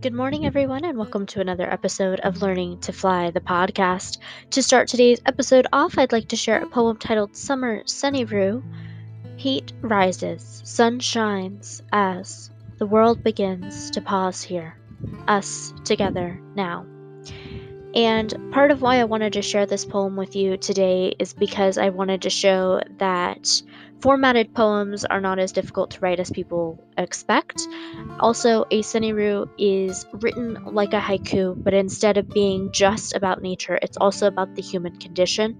Good morning, everyone, and welcome to another episode of Learning to Fly, the podcast. To start today's episode off, I'd like to share a poem titled Summer Senryu. Heat rises, sun shines as the world begins to pause here, us together now. And part of why I wanted to share this poem with you today is because I wanted to show that Formatted poems are not as difficult to write as people expect. Also, a senryu is written like a haiku, but instead of being just about nature, it's also about the human condition.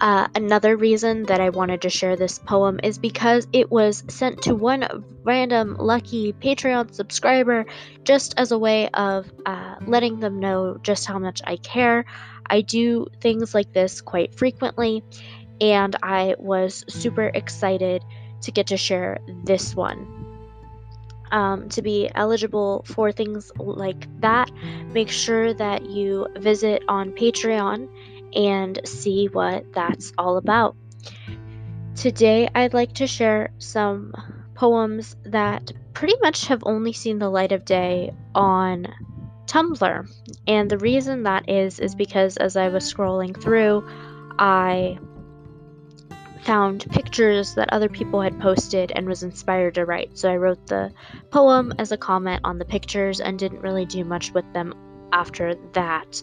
Uh, another reason that I wanted to share this poem is because it was sent to one random lucky Patreon subscriber just as a way of uh, letting them know just how much I care. I do things like this quite frequently, and I was super excited to get to share this one. Um, to be eligible for things like that, make sure that you visit on Patreon and see what that's all about. Today, I'd like to share some poems that pretty much have only seen the light of day on Tumblr. And the reason that is, is because as I was scrolling through, I found pictures that other people had posted and was inspired to write. So I wrote the poem as a comment on the pictures and didn't really do much with them after that.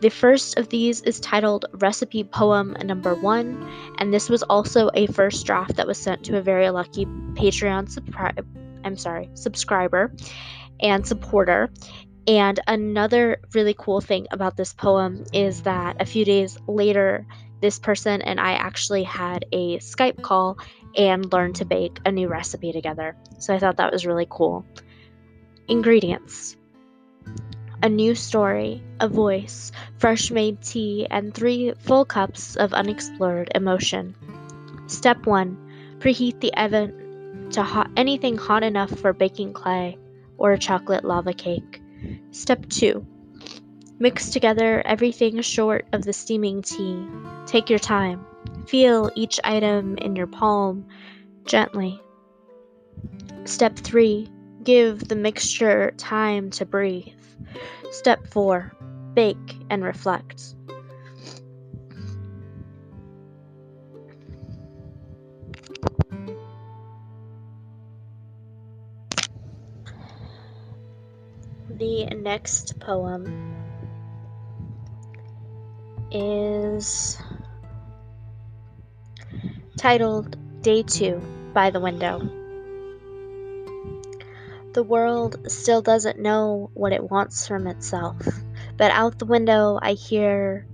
The first of these is titled Recipe Poem Number One, and this was also a first draft that was sent to a very lucky Patreon subscriber. I'm sorry, subscriber and supporter. And another really cool thing about this poem is that a few days later, this person and I actually had a Skype call and learned to bake a new recipe together. So I thought that was really cool. Ingredients a new story, a voice, fresh made tea, and three full cups of unexplored emotion. Step 1 Preheat the oven to hot, anything hot enough for baking clay or a chocolate lava cake. Step 2 Mix together everything short of the steaming tea. Take your time. Feel each item in your palm gently. Step 3. Give the mixture time to breathe. Step 4. Bake and reflect. The next poem is titled Day 2 by the Window. The world still doesn't know what it wants from itself, but out the window I hear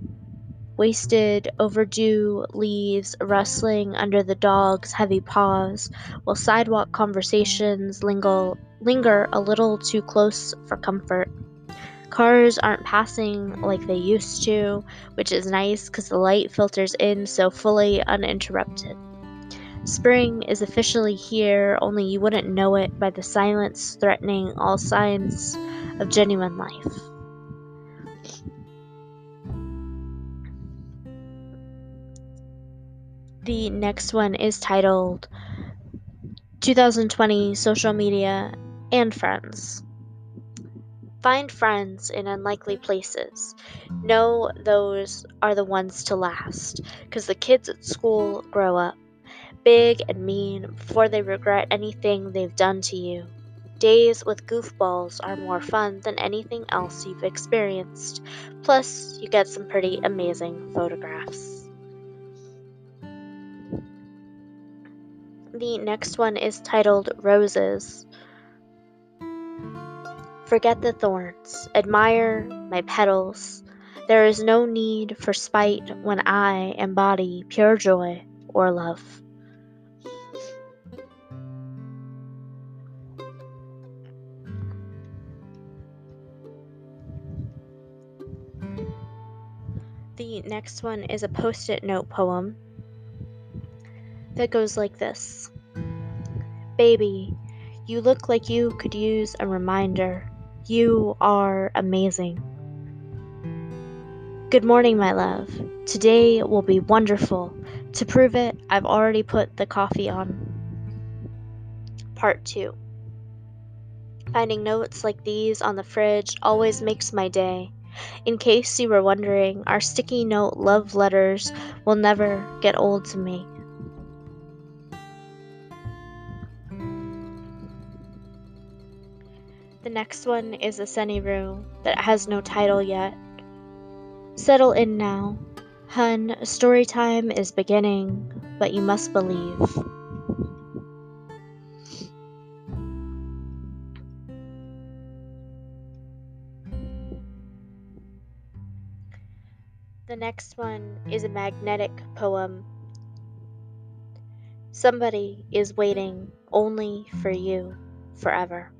wasted, overdue leaves rustling under the dog's heavy paws, while sidewalk conversations linger, linger a little too close for comfort. Cars aren't passing like they used to, which is nice because the light filters in so fully uninterrupted. Spring is officially here, only you wouldn't know it by the silence threatening all signs of genuine life. The next one is titled 2020 Social Media and Friends. Find friends in unlikely places. Know those are the ones to last, because the kids at school grow up big and mean before they regret anything they've done to you. Days with goofballs are more fun than anything else you've experienced. Plus, you get some pretty amazing photographs. The next one is titled Roses. Forget the thorns, admire my petals. There is no need for spite when I embody pure joy or love. The next one is a post it note poem that goes like this Baby, you look like you could use a reminder. You are amazing. Good morning, my love. Today will be wonderful. To prove it, I've already put the coffee on. Part 2 Finding notes like these on the fridge always makes my day. In case you were wondering, our sticky note love letters will never get old to me. Next one is a senryu that has no title yet. Settle in now. Hun, story time is beginning, but you must believe. The next one is a magnetic poem. Somebody is waiting only for you forever.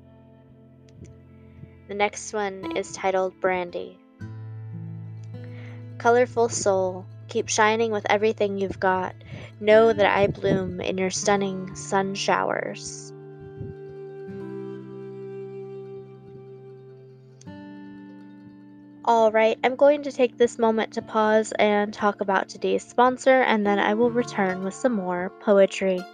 The next one is titled Brandy. Colorful soul, keep shining with everything you've got. Know that I bloom in your stunning sun showers. All right, I'm going to take this moment to pause and talk about today's sponsor, and then I will return with some more poetry.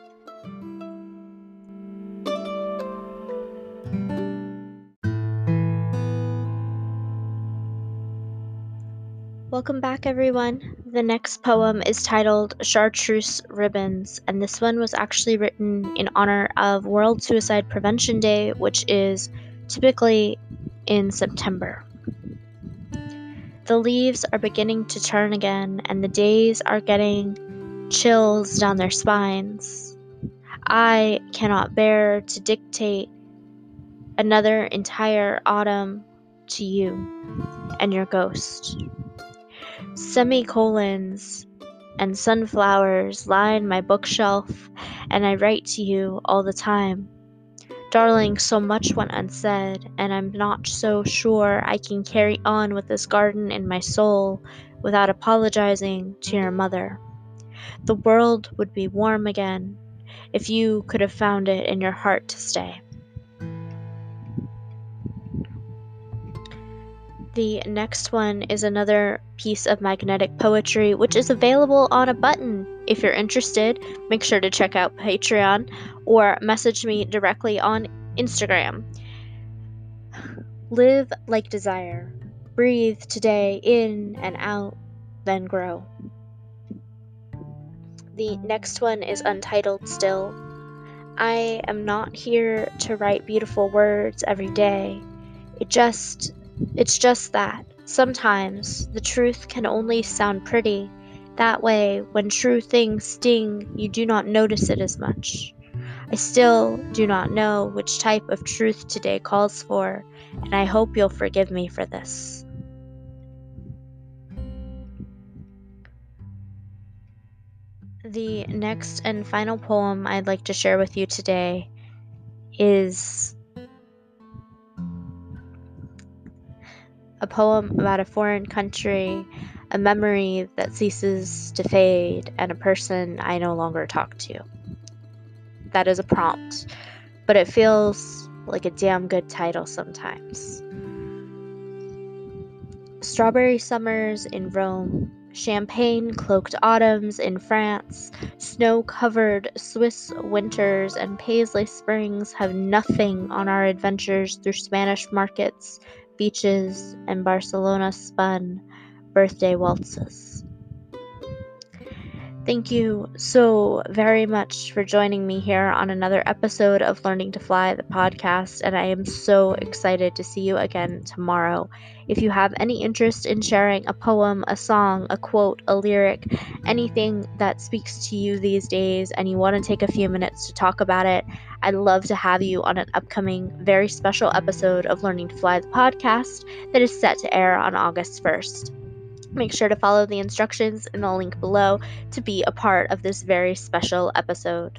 Welcome back, everyone. The next poem is titled Chartreuse Ribbons, and this one was actually written in honor of World Suicide Prevention Day, which is typically in September. The leaves are beginning to turn again, and the days are getting chills down their spines. I cannot bear to dictate another entire autumn to you and your ghost. Semicolons and sunflowers line my bookshelf, and I write to you all the time. Darling, so much went unsaid, and I'm not so sure I can carry on with this garden in my soul without apologizing to your mother. The world would be warm again if you could have found it in your heart to stay. The next one is another piece of magnetic poetry, which is available on a button. If you're interested, make sure to check out Patreon or message me directly on Instagram. Live like desire. Breathe today in and out, then grow. The next one is untitled still. I am not here to write beautiful words every day. It just it's just that sometimes the truth can only sound pretty. That way, when true things sting, you do not notice it as much. I still do not know which type of truth today calls for, and I hope you'll forgive me for this. The next and final poem I'd like to share with you today is a poem about a foreign country, a memory that ceases to fade, and a person I no longer talk to. That is a prompt, but it feels like a damn good title sometimes. Strawberry summers in Rome, champagne cloaked autumns in France, snow covered Swiss winters, and paisley springs have nothing on our adventures through Spanish markets, beaches, and Barcelona spun birthday waltzes. Thank you so very much for joining me here on another episode of Learning to Fly, the podcast, and I am so excited to see you again tomorrow. If you have any interest in sharing a poem, a song, a quote, a lyric, anything that speaks to you these days, and you want to take a few minutes to talk about it, I'd love to have you on an upcoming, very special episode of Learning to Fly, the podcast that is set to air on August 1st. Make sure to follow the instructions in the link below to be a part of this very special episode.